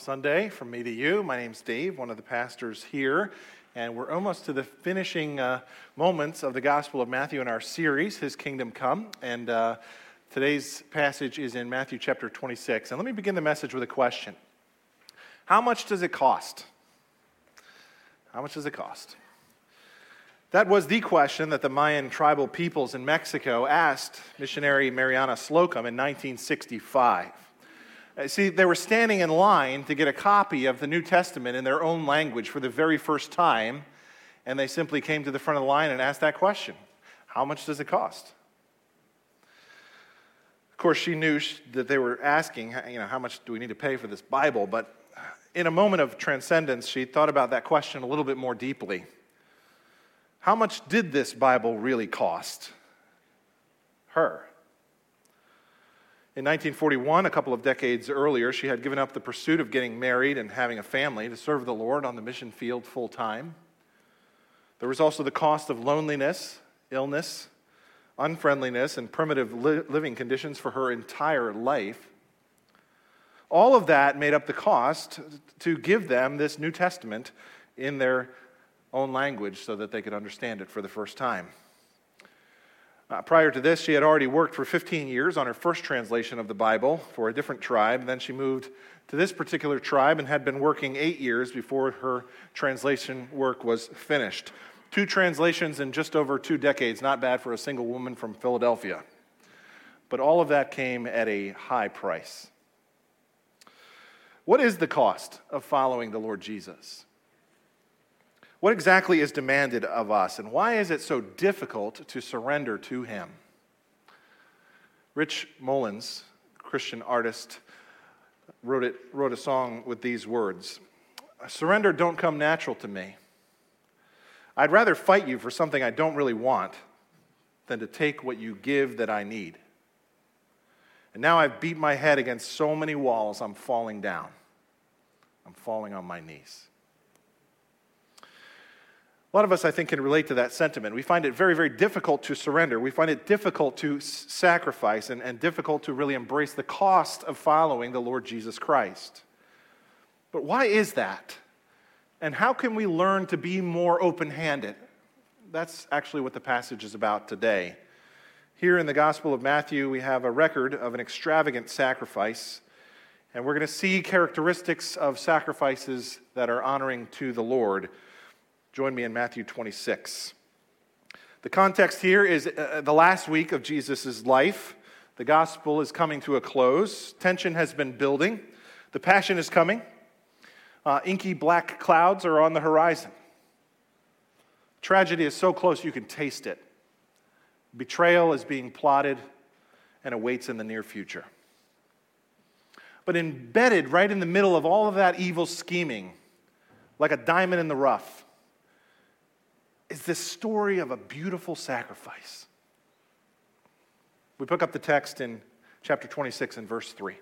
Sunday from me to you. My name's Dave, one of the pastors here, and we're almost to the finishing uh, moments of the Gospel of Matthew in our series, His Kingdom Come. And uh, today's passage is in Matthew chapter 26. And let me begin the message with a question How much does it cost? How much does it cost? That was the question that the Mayan tribal peoples in Mexico asked missionary Marianna Slocum in 1965. Uh, see, they were standing in line to get a copy of the New Testament in their own language for the very first time, and they simply came to the front of the line and asked that question How much does it cost? Of course, she knew that they were asking, you know, how much do we need to pay for this Bible? But in a moment of transcendence, she thought about that question a little bit more deeply. How much did this Bible really cost her? In 1941, a couple of decades earlier, she had given up the pursuit of getting married and having a family to serve the Lord on the mission field full time. There was also the cost of loneliness, illness, unfriendliness, and primitive li- living conditions for her entire life. All of that made up the cost to give them this New Testament in their own language so that they could understand it for the first time. Uh, prior to this, she had already worked for 15 years on her first translation of the Bible for a different tribe. Then she moved to this particular tribe and had been working eight years before her translation work was finished. Two translations in just over two decades, not bad for a single woman from Philadelphia. But all of that came at a high price. What is the cost of following the Lord Jesus? What exactly is demanded of us, and why is it so difficult to surrender to Him? Rich Mullins, Christian artist, wrote, it, wrote a song with these words Surrender don't come natural to me. I'd rather fight you for something I don't really want than to take what you give that I need. And now I've beat my head against so many walls, I'm falling down. I'm falling on my knees. A lot of us, I think, can relate to that sentiment. We find it very, very difficult to surrender. We find it difficult to s- sacrifice and, and difficult to really embrace the cost of following the Lord Jesus Christ. But why is that? And how can we learn to be more open handed? That's actually what the passage is about today. Here in the Gospel of Matthew, we have a record of an extravagant sacrifice, and we're going to see characteristics of sacrifices that are honoring to the Lord. Join me in Matthew 26. The context here is uh, the last week of Jesus' life. The gospel is coming to a close. Tension has been building. The passion is coming. Uh, inky black clouds are on the horizon. Tragedy is so close you can taste it. Betrayal is being plotted and awaits in the near future. But embedded right in the middle of all of that evil scheming, like a diamond in the rough, is this story of a beautiful sacrifice. We pick up the text in chapter 26 and verse 3.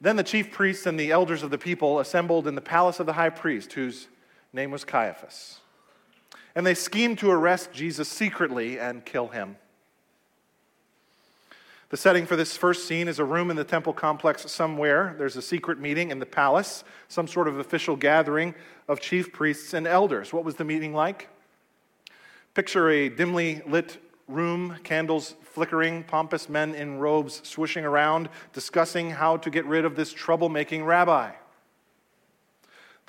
Then the chief priests and the elders of the people assembled in the palace of the high priest, whose name was Caiaphas. And they schemed to arrest Jesus secretly and kill him. The setting for this first scene is a room in the temple complex somewhere. There's a secret meeting in the palace, some sort of official gathering of chief priests and elders. What was the meeting like? Picture a dimly lit room, candles flickering, pompous men in robes swishing around, discussing how to get rid of this troublemaking rabbi.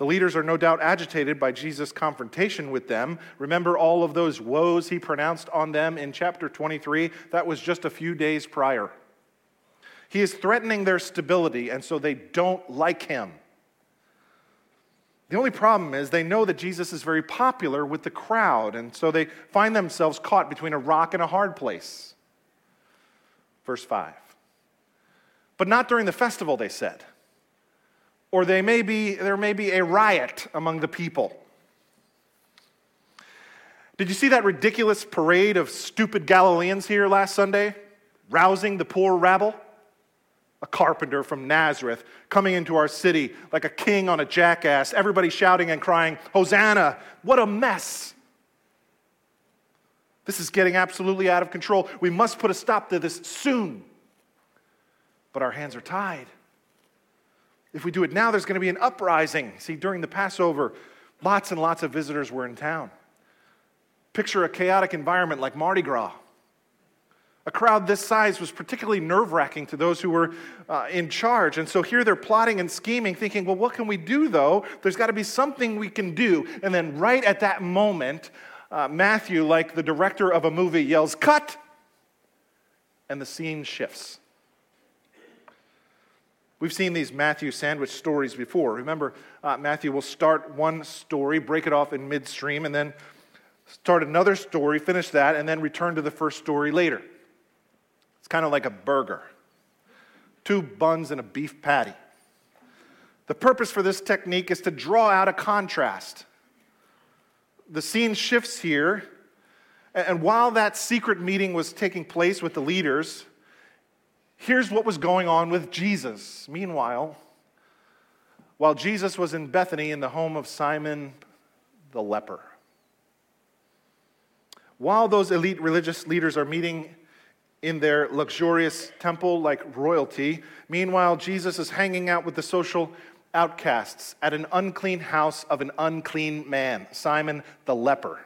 The leaders are no doubt agitated by Jesus' confrontation with them. Remember all of those woes he pronounced on them in chapter 23? That was just a few days prior. He is threatening their stability, and so they don't like him. The only problem is they know that Jesus is very popular with the crowd, and so they find themselves caught between a rock and a hard place. Verse 5. But not during the festival, they said or they may be, there may be a riot among the people. Did you see that ridiculous parade of stupid Galileans here last Sunday, rousing the poor rabble? A carpenter from Nazareth coming into our city like a king on a jackass, everybody shouting and crying, Hosanna! What a mess! This is getting absolutely out of control. We must put a stop to this soon. But our hands are tied. If we do it now, there's going to be an uprising. See, during the Passover, lots and lots of visitors were in town. Picture a chaotic environment like Mardi Gras. A crowd this size was particularly nerve wracking to those who were uh, in charge. And so here they're plotting and scheming, thinking, well, what can we do though? There's got to be something we can do. And then, right at that moment, uh, Matthew, like the director of a movie, yells, Cut! And the scene shifts. We've seen these Matthew sandwich stories before. Remember, uh, Matthew will start one story, break it off in midstream, and then start another story, finish that, and then return to the first story later. It's kind of like a burger two buns and a beef patty. The purpose for this technique is to draw out a contrast. The scene shifts here, and while that secret meeting was taking place with the leaders, here's what was going on with Jesus. Meanwhile, while Jesus was in Bethany in the home of Simon the leper, while those elite religious leaders are meeting in their luxurious temple like royalty. Meanwhile, Jesus is hanging out with the social outcasts at an unclean house of an unclean man, Simon the leper.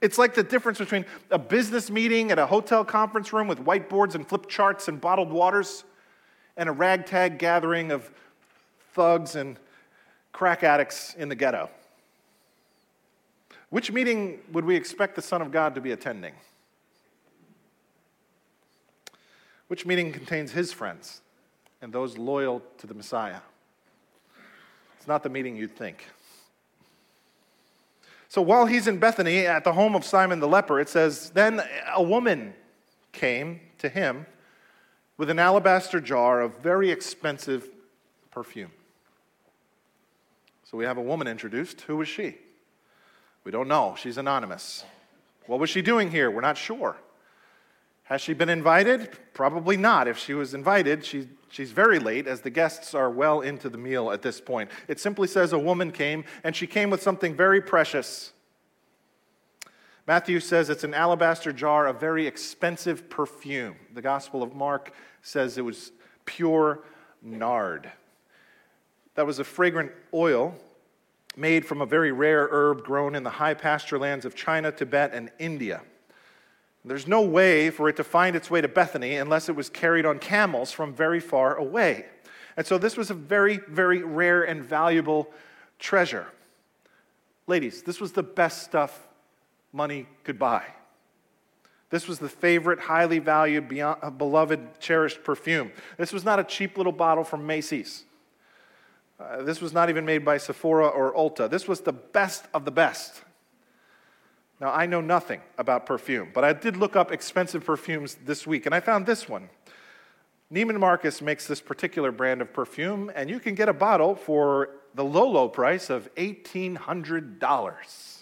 It's like the difference between a business meeting at a hotel conference room with whiteboards and flip charts and bottled waters and a ragtag gathering of thugs and crack addicts in the ghetto. Which meeting would we expect the Son of God to be attending? Which meeting contains his friends and those loyal to the Messiah? It's not the meeting you'd think. So while he's in Bethany at the home of Simon the leper, it says, Then a woman came to him with an alabaster jar of very expensive perfume. So we have a woman introduced. Who was she? We don't know. She's anonymous. What was she doing here? We're not sure. Has she been invited? Probably not. If she was invited, she, she's very late, as the guests are well into the meal at this point. It simply says a woman came, and she came with something very precious. Matthew says it's an alabaster jar of very expensive perfume. The Gospel of Mark says it was pure nard. That was a fragrant oil made from a very rare herb grown in the high pasture lands of China, Tibet, and India. There's no way for it to find its way to Bethany unless it was carried on camels from very far away. And so this was a very, very rare and valuable treasure. Ladies, this was the best stuff money could buy. This was the favorite, highly valued, beyond, beloved, cherished perfume. This was not a cheap little bottle from Macy's. Uh, this was not even made by Sephora or Ulta. This was the best of the best. Now, I know nothing about perfume, but I did look up expensive perfumes this week, and I found this one. Neiman Marcus makes this particular brand of perfume, and you can get a bottle for the low, low price of $1,800.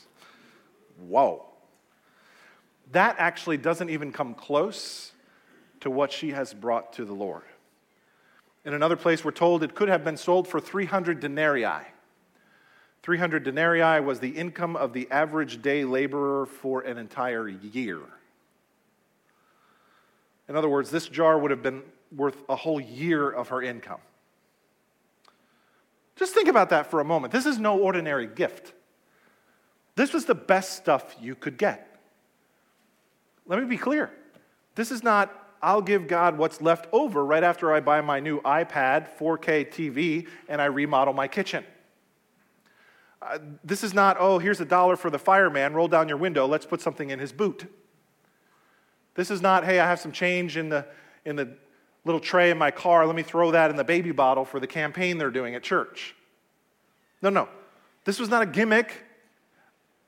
Whoa. That actually doesn't even come close to what she has brought to the Lord. In another place, we're told it could have been sold for 300 denarii. 300 denarii was the income of the average day laborer for an entire year. In other words, this jar would have been worth a whole year of her income. Just think about that for a moment. This is no ordinary gift. This was the best stuff you could get. Let me be clear. This is not, I'll give God what's left over right after I buy my new iPad, 4K TV, and I remodel my kitchen. Uh, this is not, oh, here's a dollar for the fireman, roll down your window, let's put something in his boot. This is not, hey, I have some change in the, in the little tray in my car, let me throw that in the baby bottle for the campaign they're doing at church. No, no. This was not a gimmick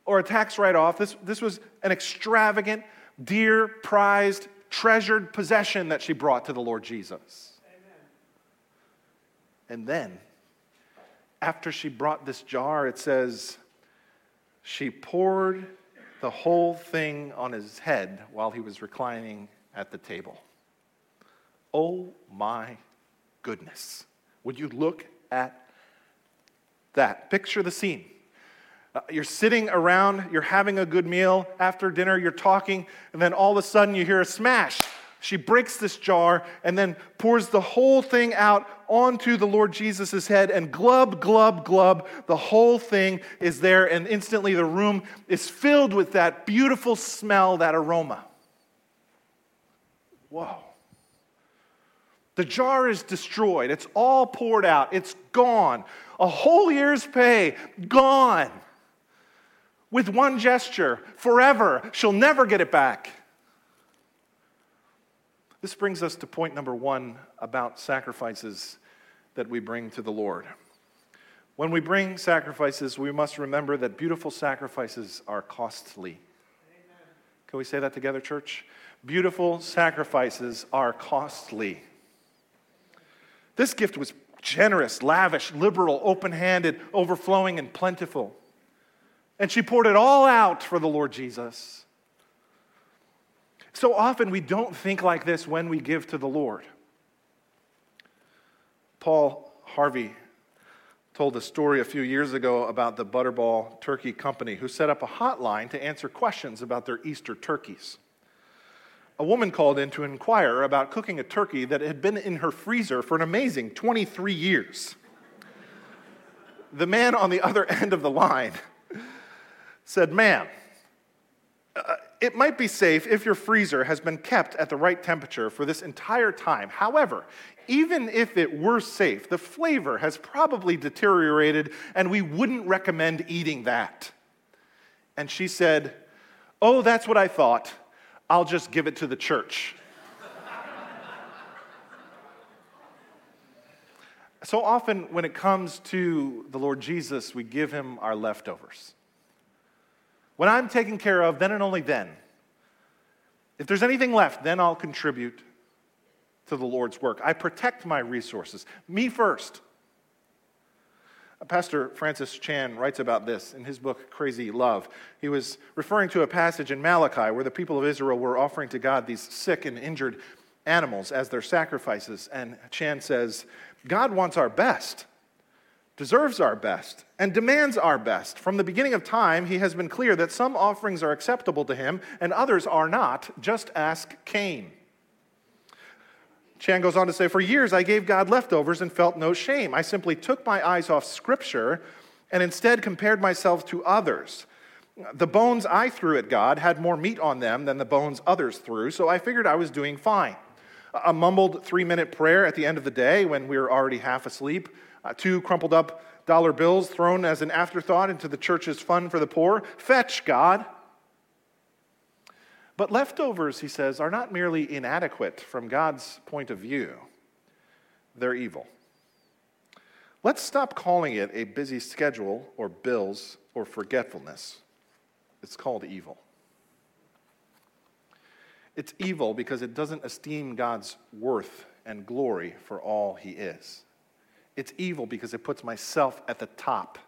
or a tax write off. This, this was an extravagant, dear, prized, treasured possession that she brought to the Lord Jesus. Amen. And then after she brought this jar, it says, she poured the whole thing on his head while he was reclining at the table. Oh my goodness. Would you look at that? Picture the scene. Uh, you're sitting around, you're having a good meal. After dinner, you're talking, and then all of a sudden you hear a smash. She breaks this jar and then pours the whole thing out onto the Lord Jesus' head, and glub, glub, glub, the whole thing is there, and instantly the room is filled with that beautiful smell, that aroma. Whoa. The jar is destroyed. It's all poured out. It's gone. A whole year's pay, gone. With one gesture, forever. She'll never get it back. This brings us to point number one about sacrifices that we bring to the Lord. When we bring sacrifices, we must remember that beautiful sacrifices are costly. Amen. Can we say that together, church? Beautiful sacrifices are costly. This gift was generous, lavish, liberal, open handed, overflowing, and plentiful. And she poured it all out for the Lord Jesus. So often we don't think like this when we give to the Lord. Paul Harvey told a story a few years ago about the Butterball Turkey Company who set up a hotline to answer questions about their Easter turkeys. A woman called in to inquire about cooking a turkey that had been in her freezer for an amazing 23 years. The man on the other end of the line said, Ma'am, uh, it might be safe if your freezer has been kept at the right temperature for this entire time. However, even if it were safe, the flavor has probably deteriorated, and we wouldn't recommend eating that. And she said, Oh, that's what I thought. I'll just give it to the church. so often, when it comes to the Lord Jesus, we give him our leftovers. When I'm taken care of, then and only then. If there's anything left, then I'll contribute to the Lord's work. I protect my resources, me first. Pastor Francis Chan writes about this in his book, Crazy Love. He was referring to a passage in Malachi where the people of Israel were offering to God these sick and injured animals as their sacrifices. And Chan says, God wants our best deserves our best and demands our best. From the beginning of time, he has been clear that some offerings are acceptable to him and others are not. Just ask Cain. Chan goes on to say, For years I gave God leftovers and felt no shame. I simply took my eyes off Scripture and instead compared myself to others. The bones I threw at God had more meat on them than the bones others threw, so I figured I was doing fine. A mumbled three minute prayer at the end of the day when we were already half asleep uh, two crumpled up dollar bills thrown as an afterthought into the church's fund for the poor. Fetch, God. But leftovers, he says, are not merely inadequate from God's point of view, they're evil. Let's stop calling it a busy schedule or bills or forgetfulness. It's called evil. It's evil because it doesn't esteem God's worth and glory for all he is. It's evil because it puts myself at the top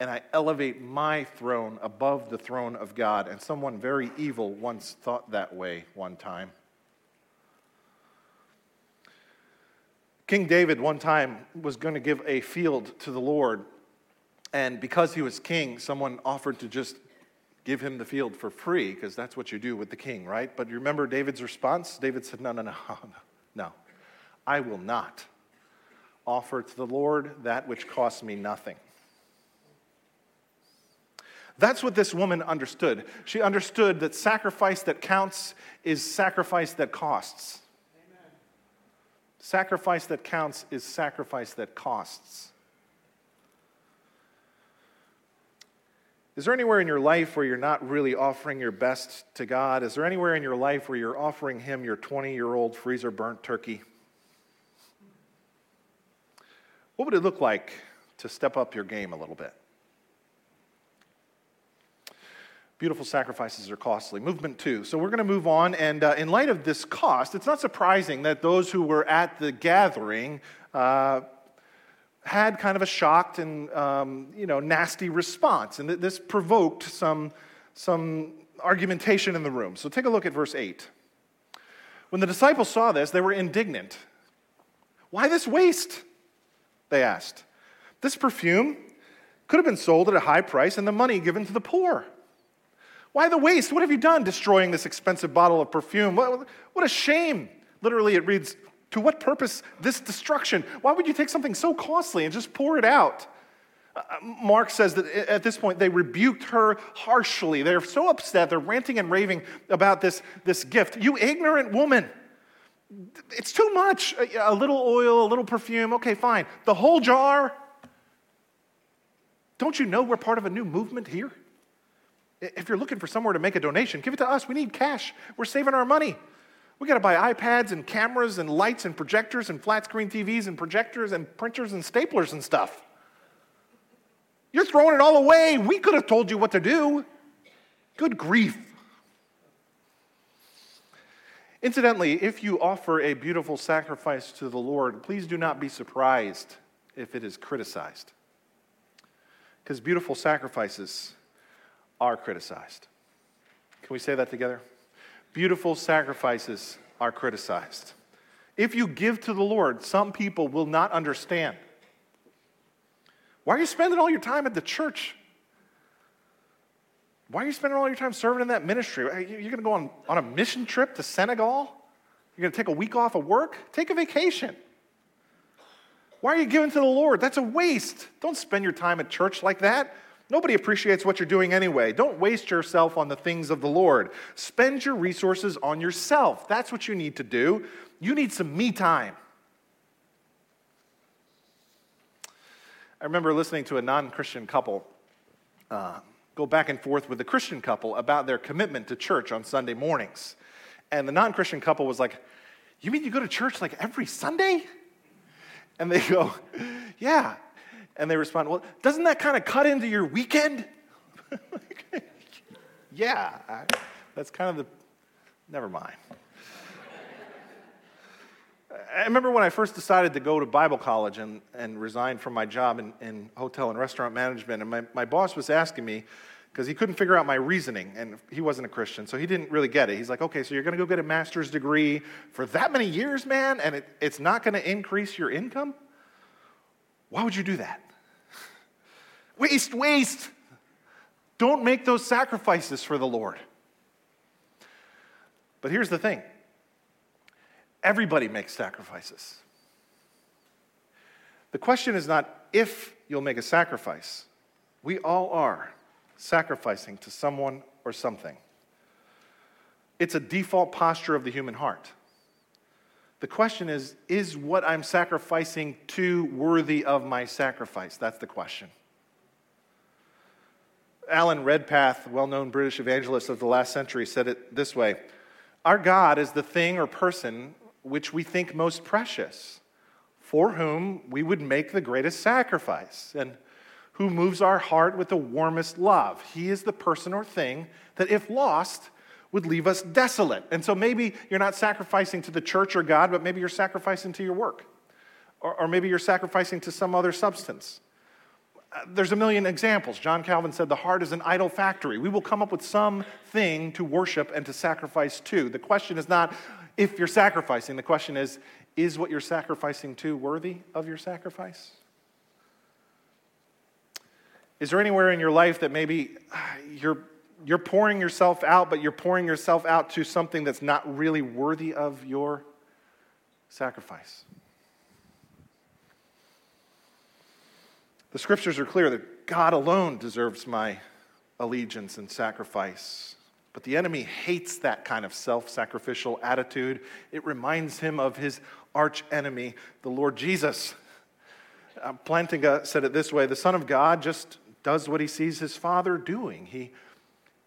and I elevate my throne above the throne of God. And someone very evil once thought that way one time. King David, one time, was going to give a field to the Lord. And because he was king, someone offered to just give him the field for free, because that's what you do with the king, right? But you remember David's response? David said, No, no, no, no. I will not offer to the Lord that which costs me nothing. That's what this woman understood. She understood that sacrifice that counts is sacrifice that costs. Amen. Sacrifice that counts is sacrifice that costs. Is there anywhere in your life where you're not really offering your best to God? Is there anywhere in your life where you're offering Him your 20 year old freezer burnt turkey? What would it look like to step up your game a little bit? Beautiful sacrifices are costly. Movement two. So we're going to move on. And uh, in light of this cost, it's not surprising that those who were at the gathering uh, had kind of a shocked and um, you know nasty response, and this provoked some some argumentation in the room. So take a look at verse eight. When the disciples saw this, they were indignant. Why this waste? They asked. This perfume could have been sold at a high price and the money given to the poor. Why the waste? What have you done destroying this expensive bottle of perfume? What, what a shame. Literally, it reads, To what purpose this destruction? Why would you take something so costly and just pour it out? Uh, Mark says that at this point they rebuked her harshly. They're so upset, they're ranting and raving about this, this gift. You ignorant woman. It's too much. A, a little oil, a little perfume, okay, fine. The whole jar. Don't you know we're part of a new movement here? If you're looking for somewhere to make a donation, give it to us. We need cash. We're saving our money. We got to buy iPads and cameras and lights and projectors and flat screen TVs and projectors and printers and staplers and stuff. You're throwing it all away. We could have told you what to do. Good grief. Incidentally, if you offer a beautiful sacrifice to the Lord, please do not be surprised if it is criticized. Because beautiful sacrifices are criticized. Can we say that together? Beautiful sacrifices are criticized. If you give to the Lord, some people will not understand. Why are you spending all your time at the church? Why are you spending all your time serving in that ministry? You're going to go on, on a mission trip to Senegal? You're going to take a week off of work? Take a vacation. Why are you giving to the Lord? That's a waste. Don't spend your time at church like that. Nobody appreciates what you're doing anyway. Don't waste yourself on the things of the Lord. Spend your resources on yourself. That's what you need to do. You need some me time. I remember listening to a non Christian couple uh, go back and forth with the Christian couple about their commitment to church on Sunday mornings. And the non Christian couple was like, You mean you go to church like every Sunday? And they go, Yeah. And they respond, Well, doesn't that kind of cut into your weekend? yeah, I, that's kind of the, never mind. I remember when I first decided to go to Bible college and, and resign from my job in, in hotel and restaurant management, and my, my boss was asking me, because he couldn't figure out my reasoning, and he wasn't a Christian, so he didn't really get it. He's like, okay, so you're going to go get a master's degree for that many years, man, and it, it's not going to increase your income? Why would you do that? waste, waste. Don't make those sacrifices for the Lord. But here's the thing everybody makes sacrifices. The question is not if you'll make a sacrifice, we all are sacrificing to someone or something. It's a default posture of the human heart. The question is is what I'm sacrificing to worthy of my sacrifice? That's the question. Alan Redpath, well known British evangelist of the last century, said it this way Our God is the thing or person which we think most precious, for whom we would make the greatest sacrifice, and who moves our heart with the warmest love. He is the person or thing that, if lost, would leave us desolate. And so maybe you're not sacrificing to the church or God, but maybe you're sacrificing to your work. Or, or maybe you're sacrificing to some other substance. Uh, there's a million examples. John Calvin said, The heart is an idol factory. We will come up with something to worship and to sacrifice to. The question is not if you're sacrificing, the question is, is what you're sacrificing to worthy of your sacrifice? Is there anywhere in your life that maybe ah, you're you're pouring yourself out, but you're pouring yourself out to something that's not really worthy of your sacrifice. The scriptures are clear that God alone deserves my allegiance and sacrifice. But the enemy hates that kind of self sacrificial attitude. It reminds him of his arch enemy, the Lord Jesus. Uh, Plantinga said it this way the Son of God just does what he sees his Father doing. He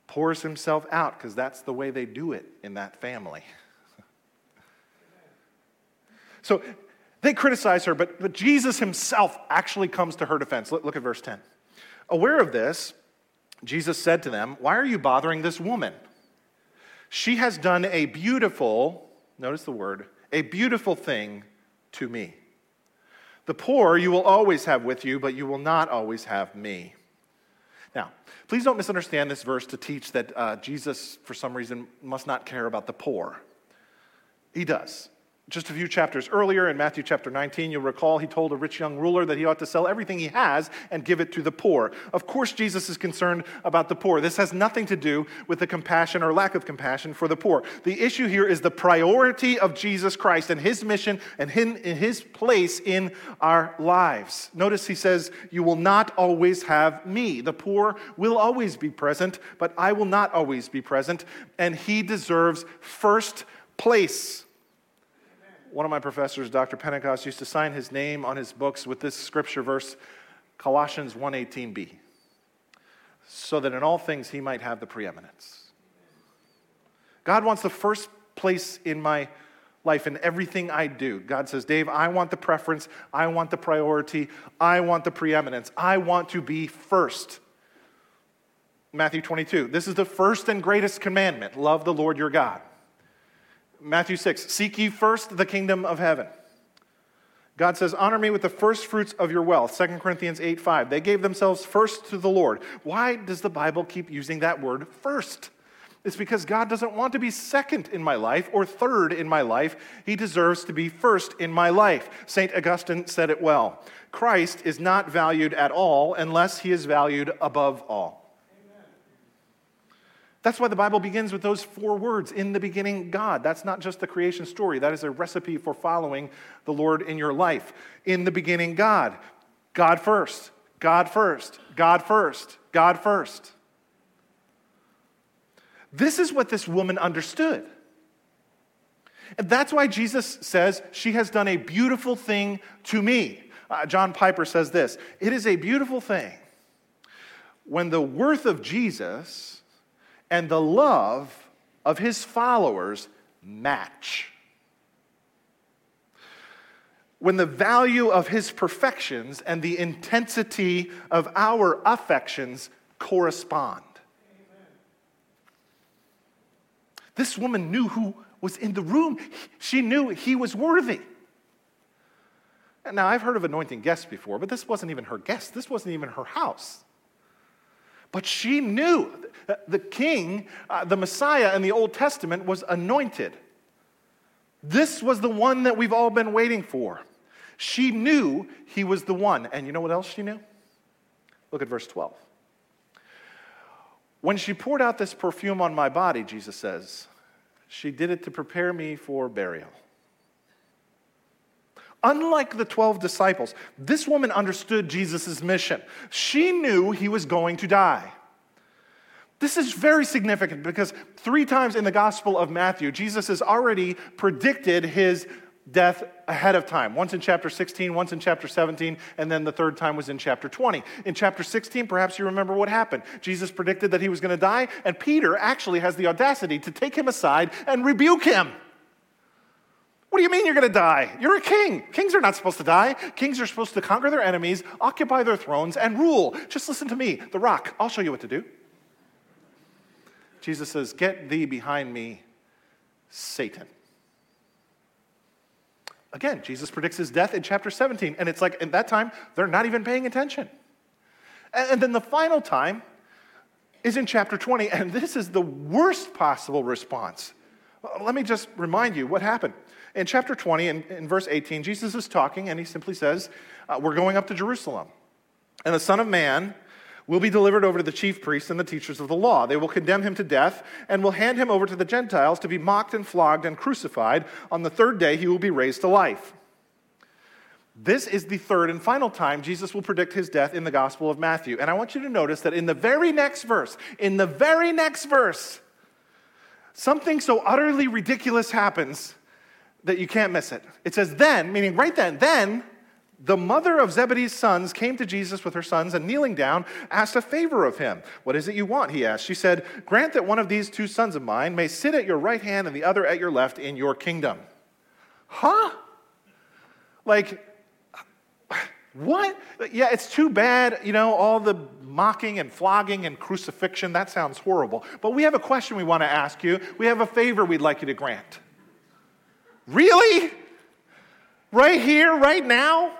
pours himself out because that's the way they do it in that family. so they criticize her, but, but Jesus himself actually comes to her defense. Look, look at verse 10. Aware of this, Jesus said to them, Why are you bothering this woman? She has done a beautiful, notice the word, a beautiful thing to me. The poor you will always have with you, but you will not always have me. Now, please don't misunderstand this verse to teach that uh, Jesus, for some reason, must not care about the poor. He does. Just a few chapters earlier, in Matthew chapter 19, you'll recall he told a rich young ruler that he ought to sell everything he has and give it to the poor. Of course, Jesus is concerned about the poor. This has nothing to do with the compassion or lack of compassion for the poor. The issue here is the priority of Jesus Christ and his mission and his place in our lives. Notice he says, You will not always have me. The poor will always be present, but I will not always be present, and he deserves first place one of my professors, Dr. Pentecost, used to sign his name on his books with this scripture verse, Colossians 1:18b, so that in all things he might have the preeminence. God wants the first place in my life in everything I do. God says, Dave, I want the preference, I want the priority, I want the preeminence. I want to be first. Matthew 22. This is the first and greatest commandment love the Lord your God. Matthew 6, seek ye first the kingdom of heaven. God says, Honor me with the first fruits of your wealth. 2 Corinthians 8 5. They gave themselves first to the Lord. Why does the Bible keep using that word first? It's because God doesn't want to be second in my life or third in my life. He deserves to be first in my life. St. Augustine said it well Christ is not valued at all unless he is valued above all. That's why the Bible begins with those four words in the beginning, God. That's not just the creation story, that is a recipe for following the Lord in your life. In the beginning, God. God first, God first, God first, God first. This is what this woman understood. And that's why Jesus says, She has done a beautiful thing to me. Uh, John Piper says this It is a beautiful thing when the worth of Jesus and the love of his followers match. When the value of his perfections and the intensity of our affections correspond. This woman knew who was in the room. She knew he was worthy. Now, I've heard of anointing guests before, but this wasn't even her guest. This wasn't even her house. But she knew the king, uh, the Messiah in the Old Testament, was anointed. This was the one that we've all been waiting for. She knew he was the one. And you know what else she knew? Look at verse 12. When she poured out this perfume on my body, Jesus says, she did it to prepare me for burial. Unlike the 12 disciples, this woman understood Jesus' mission. She knew he was going to die. This is very significant because three times in the Gospel of Matthew, Jesus has already predicted his death ahead of time. Once in chapter 16, once in chapter 17, and then the third time was in chapter 20. In chapter 16, perhaps you remember what happened. Jesus predicted that he was going to die, and Peter actually has the audacity to take him aside and rebuke him. What do you mean you're going to die? You're a king. Kings are not supposed to die. Kings are supposed to conquer their enemies, occupy their thrones, and rule. Just listen to me, the rock. I'll show you what to do. Jesus says, Get thee behind me, Satan. Again, Jesus predicts his death in chapter 17. And it's like, at that time, they're not even paying attention. And, then the final time is in chapter 20. And this is the worst possible response. Let me just remind you what happened. In chapter 20, in, in verse 18, Jesus is talking and he simply says, uh, We're going up to Jerusalem. And the Son of Man will be delivered over to the chief priests and the teachers of the law. They will condemn him to death and will hand him over to the Gentiles to be mocked and flogged and crucified. On the third day, he will be raised to life. This is the third and final time Jesus will predict his death in the Gospel of Matthew. And I want you to notice that in the very next verse, in the very next verse, something so utterly ridiculous happens that you can't miss it. It says, then, meaning right then, then the mother of Zebedee's sons came to Jesus with her sons and kneeling down asked a favor of him. What is it you want? He asked. She said, Grant that one of these two sons of mine may sit at your right hand and the other at your left in your kingdom. Huh? Like, what? Yeah, it's too bad, you know, all the mocking and flogging and crucifixion. That sounds horrible. But we have a question we want to ask you. We have a favor we'd like you to grant. Really? Right here, right now?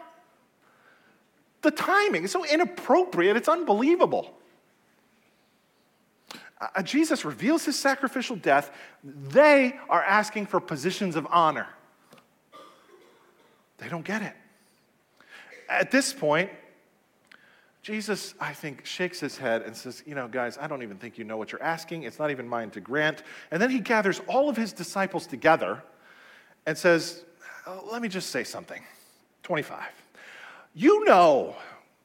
The timing is so inappropriate, it's unbelievable. Uh, Jesus reveals his sacrificial death. They are asking for positions of honor. They don't get it. At this point, Jesus, I think, shakes his head and says, You know, guys, I don't even think you know what you're asking. It's not even mine to grant. And then he gathers all of his disciples together and says, oh, Let me just say something. 25. You know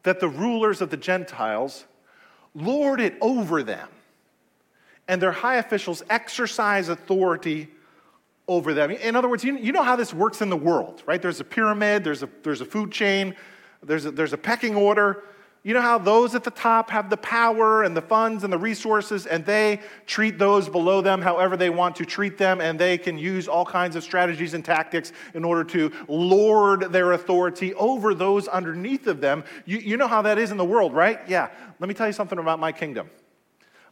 that the rulers of the Gentiles lord it over them, and their high officials exercise authority over them. In other words, you, you know how this works in the world, right? There's a pyramid, there's a, there's a food chain, there's a, there's a pecking order. You know how those at the top have the power and the funds and the resources, and they treat those below them however they want to treat them, and they can use all kinds of strategies and tactics in order to lord their authority over those underneath of them. You, you know how that is in the world, right? Yeah. Let me tell you something about my kingdom.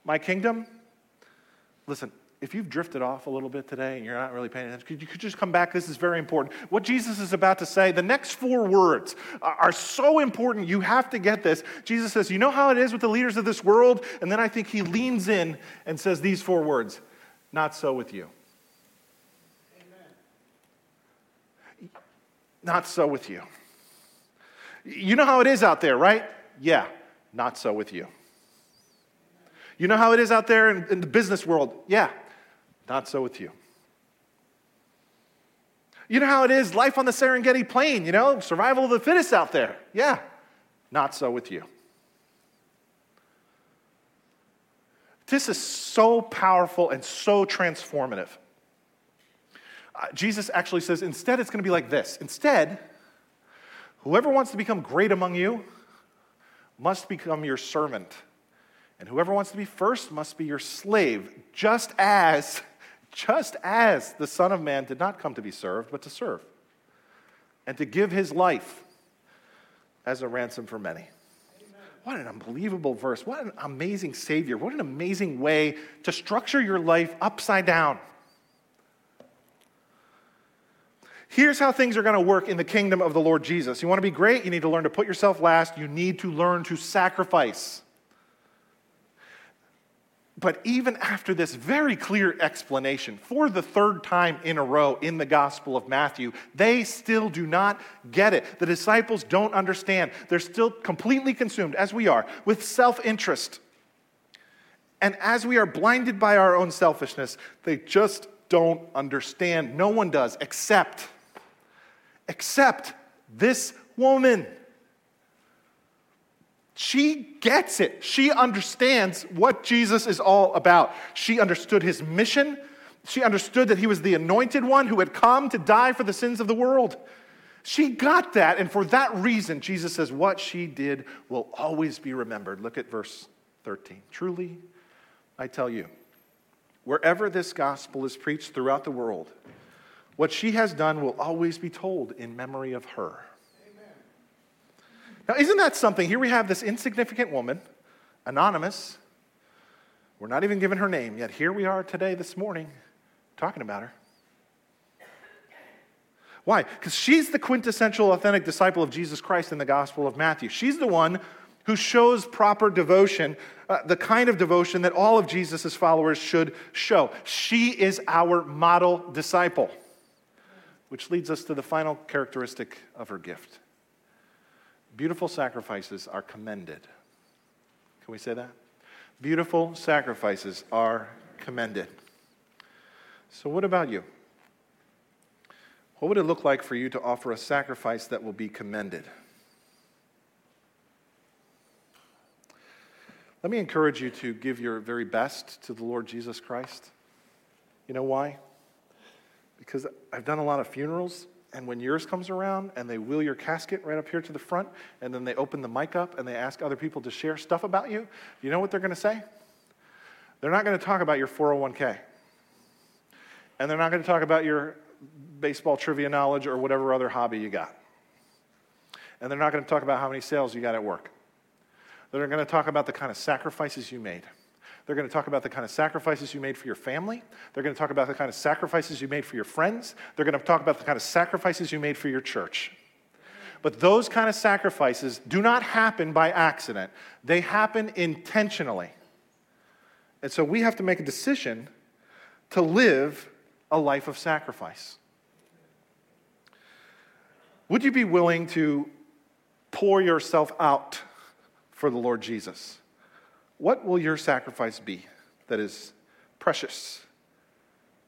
My kingdom, listen, if you've drifted off a little bit today and you're not really paying attention, you could just come back. This is very important. What Jesus is about to say, the next four words are so important. You have to get this. Jesus says, You know how it is with the leaders of this world? And then I think he leans in and says these four words Not so with you. Amen. Not so with you. You know how it is out there, right? Yeah, not so with you. You know how it is out there in, in the business world? Yeah, not so with you. You know how it is, life on the Serengeti plain, you know, survival of the fittest out there. Yeah, not so with you. This is so powerful and so transformative. Uh, Jesus actually says instead it's going to be like this. Instead, whoever wants to become great among you must become your servant. And whoever wants to be first must be your slave, just as just as the Son of Man did not come to be served, but to serve, and to give his life as a ransom for many. What an unbelievable verse. What an amazing Savior. What an amazing way to structure your life upside down. Here's how things are going to work in the kingdom of the Lord Jesus. You want to be great? You need to learn to put yourself last. You need to learn to sacrifice. But even after this very clear explanation, for the third time in a row in the Gospel of Matthew, they still do not get it. The disciples don't understand. They're still completely consumed, as we are, with self interest. And as we are blinded by our own selfishness, they just don't understand. No one does, except, except this woman. She gets it. She understands what Jesus is all about. She understood his mission. She understood that he was the anointed one who had come to die for the sins of the world. She got that, and for that reason, Jesus says, What she did will always be remembered. Look at verse 13. Truly, I tell you, wherever this gospel is preached throughout the world, what she has done will always be told in memory of her. Now, isn't that something? Here we have this insignificant woman, anonymous. We're not even given her name, yet here we are today, this morning, talking about her. Why? Because she's the quintessential authentic disciple of Jesus Christ in the Gospel of Matthew. She's the one who shows proper devotion, uh, the kind of devotion that all of Jesus' followers should show. She is our model disciple, which leads us to the final characteristic of her gift Beautiful sacrifices are commended. Can we say that? Beautiful sacrifices are commended. So, what about you? What would it look like for you to offer a sacrifice that will be commended? Let me encourage you to give your very best to the Lord Jesus Christ. You know why? Because I've done a lot of funerals and when yours comes around and they wheel your casket right up here to the front, and then they open the mic up and they ask other people to share stuff about you, you know what they're going to say? They're not going to talk about your 401k. And they're not going to talk about your baseball trivia knowledge or whatever other hobby you got. And they're not going to talk about how many sales you got at work. They're going to talk about the kind of sacrifices you made. They're going to talk about the kind of sacrifices you made for your family. They're going to talk about the kind of sacrifices you made for your friends. They're going to talk about the kind of sacrifices you made for your church. But those kind of sacrifices do not happen by accident, they happen intentionally. And so we have to make a decision to live a life of sacrifice. Would you be willing to pour yourself out for the Lord Jesus? What will your sacrifice be that is precious,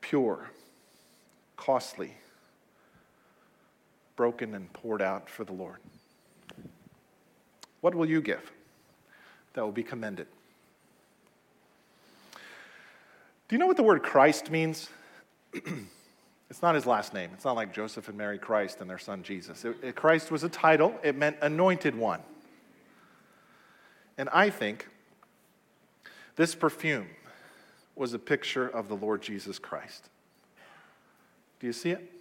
pure, costly, broken, and poured out for the Lord? What will you give that will be commended? Do you know what the word Christ means? it's not his last name. It's not like Joseph and Mary Christ and their son Jesus. It, it, Christ was a title, it meant anointed one. And I think this perfume was a picture of the Lord Jesus Christ. Do you see it?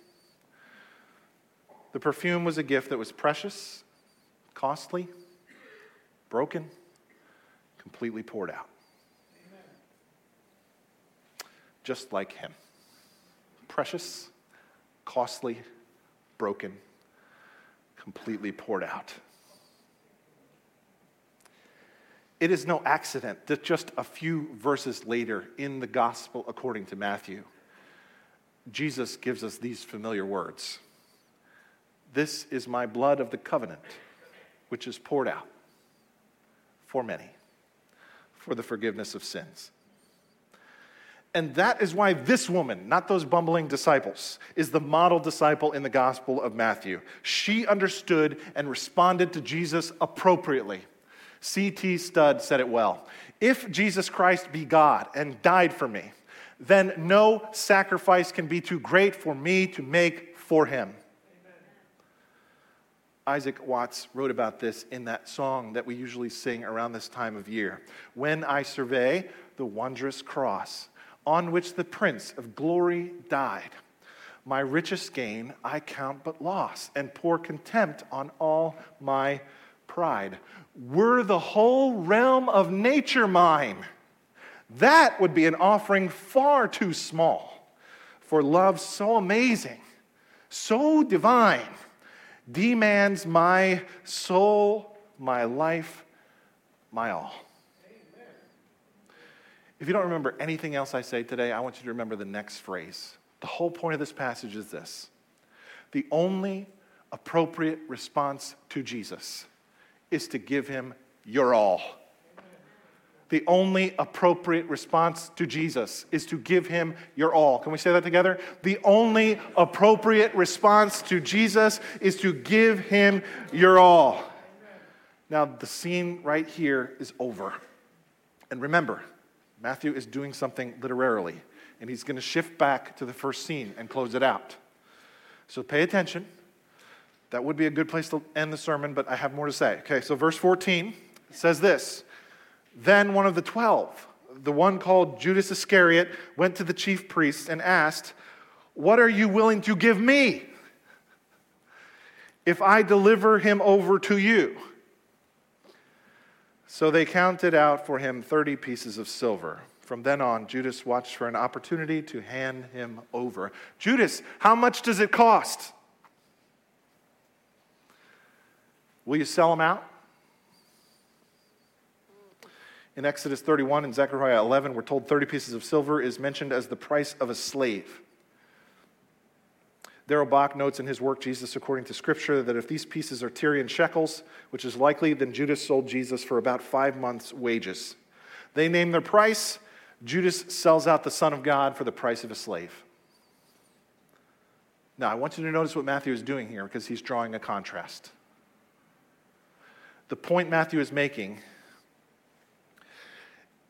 The perfume was a gift that was precious, costly, broken, completely poured out. Just like him. Precious, costly, broken, completely poured out. It is no accident that just a few verses later in the Gospel according to Matthew, Jesus gives us these familiar words This is my blood of the covenant, which is poured out for many for the forgiveness of sins. And that is why this woman, not those bumbling disciples, is the model disciple in the Gospel of Matthew. She understood and responded to Jesus appropriately. C.T. Studd said it well. If Jesus Christ be God and died for me, then no sacrifice can be too great for me to make for him. Amen. Isaac Watts wrote about this in that song that we usually sing around this time of year. When I survey the wondrous cross on which the Prince of Glory died, my richest gain I count but loss and pour contempt on all my pride. Were the whole realm of nature mine, that would be an offering far too small for love so amazing, so divine, demands my soul, my life, my all. If you don't remember anything else I say today, I want you to remember the next phrase. The whole point of this passage is this the only appropriate response to Jesus is to give him your all. The only appropriate response to Jesus is to give him your all. Can we say that together? The only appropriate response to Jesus is to give him your all. Now, the scene right here is over. And remember, Matthew is doing something literarily, and he's going to shift back to the first scene and close it out. So pay attention. That would be a good place to end the sermon, but I have more to say. Okay, so verse 14 says this Then one of the twelve, the one called Judas Iscariot, went to the chief priests and asked, What are you willing to give me if I deliver him over to you? So they counted out for him 30 pieces of silver. From then on, Judas watched for an opportunity to hand him over. Judas, how much does it cost? Will you sell them out? In Exodus 31 and Zechariah 11, we're told 30 pieces of silver is mentioned as the price of a slave. Darrell Bock notes in his work, Jesus According to Scripture, that if these pieces are Tyrian shekels, which is likely, then Judas sold Jesus for about five months' wages. They name their price. Judas sells out the Son of God for the price of a slave. Now, I want you to notice what Matthew is doing here because he's drawing a contrast. The point Matthew is making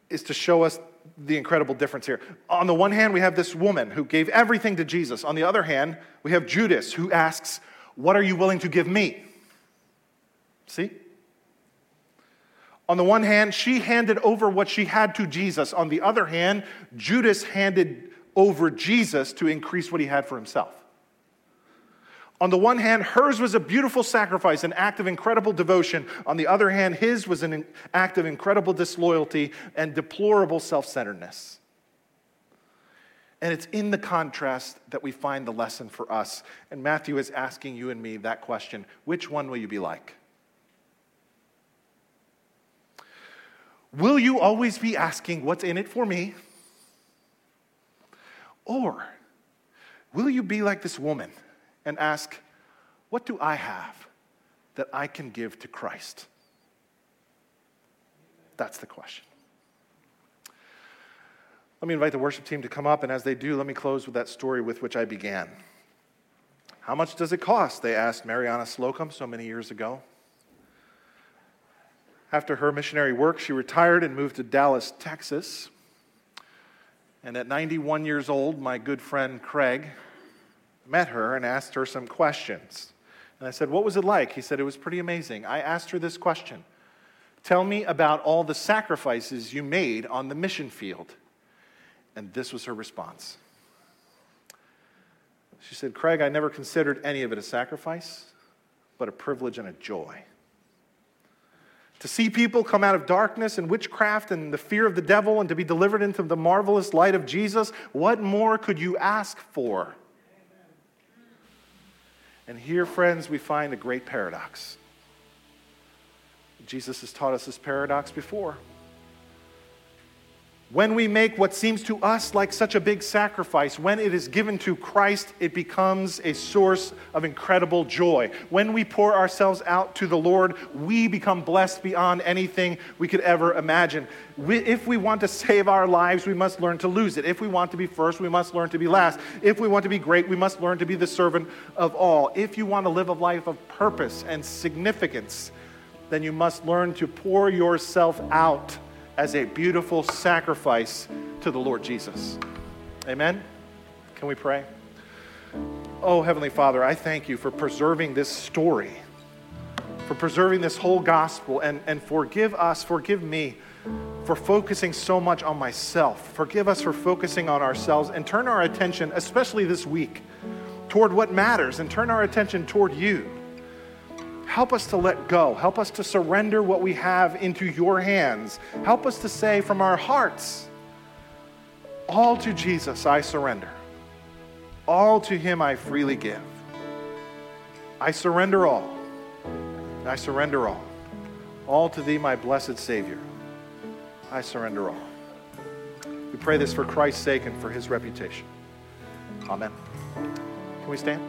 is to show us the incredible difference here. On the one hand, we have this woman who gave everything to Jesus. On the other hand, we have Judas who asks, What are you willing to give me? See? On the one hand, she handed over what she had to Jesus. On the other hand, Judas handed over Jesus to increase what he had for himself. On the one hand, hers was a beautiful sacrifice, an act of incredible devotion. On the other hand, his was an act of incredible disloyalty and deplorable self centeredness. And it's in the contrast that we find the lesson for us. And Matthew is asking you and me that question which one will you be like? Will you always be asking, What's in it for me? Or will you be like this woman? And ask, What do I have that I can give to Christ? That's the question. Let me invite the worship team to come up, and as they do, let me close with that story with which I began. How much does it cost? They asked Marianna Slocum so many years ago. After her missionary work, she retired and moved to Dallas, Texas. And at 91 years old, my good friend Craig met her and asked her some questions. And I said, What was it like? He said, It was pretty amazing. I asked her this question Tell me about all the sacrifices you made on the mission field. And this was her response. She said, Craig, I never considered any of it a sacrifice, but a privilege and a joy. To see people come out of darkness and witchcraft and the fear of the devil and to be delivered into the marvelous light of Jesus, what more could you ask for? And here, friends, we find a great paradox. Jesus has taught us this paradox before. When we make what seems to us like such a big sacrifice, when it is given to Christ, it becomes a source of incredible joy. When we pour ourselves out to the Lord, we become blessed beyond anything we could ever imagine. We, if we want to save our lives, we must learn to lose it. If we want to be first, we must learn to be last. If we want to be great, we must learn to be the servant of all. If you want to live a life of purpose and significance, then you must learn to pour yourself out as a beautiful sacrifice to the Lord Jesus. Amen? Can we pray? Oh, Heavenly Father, I thank you for preserving this story, for preserving this whole gospel, and, and forgive us, forgive me for focusing so much on myself. Forgive us for focusing on ourselves and turn our attention, especially this week, toward what matters and turn our attention toward you. Help us to let go. Help us to surrender what we have into your hands. Help us to say from our hearts, All to Jesus I surrender. All to him I freely give. I surrender all. I surrender all. All to thee, my blessed Savior. I surrender all. We pray this for Christ's sake and for his reputation. Amen. Can we stand?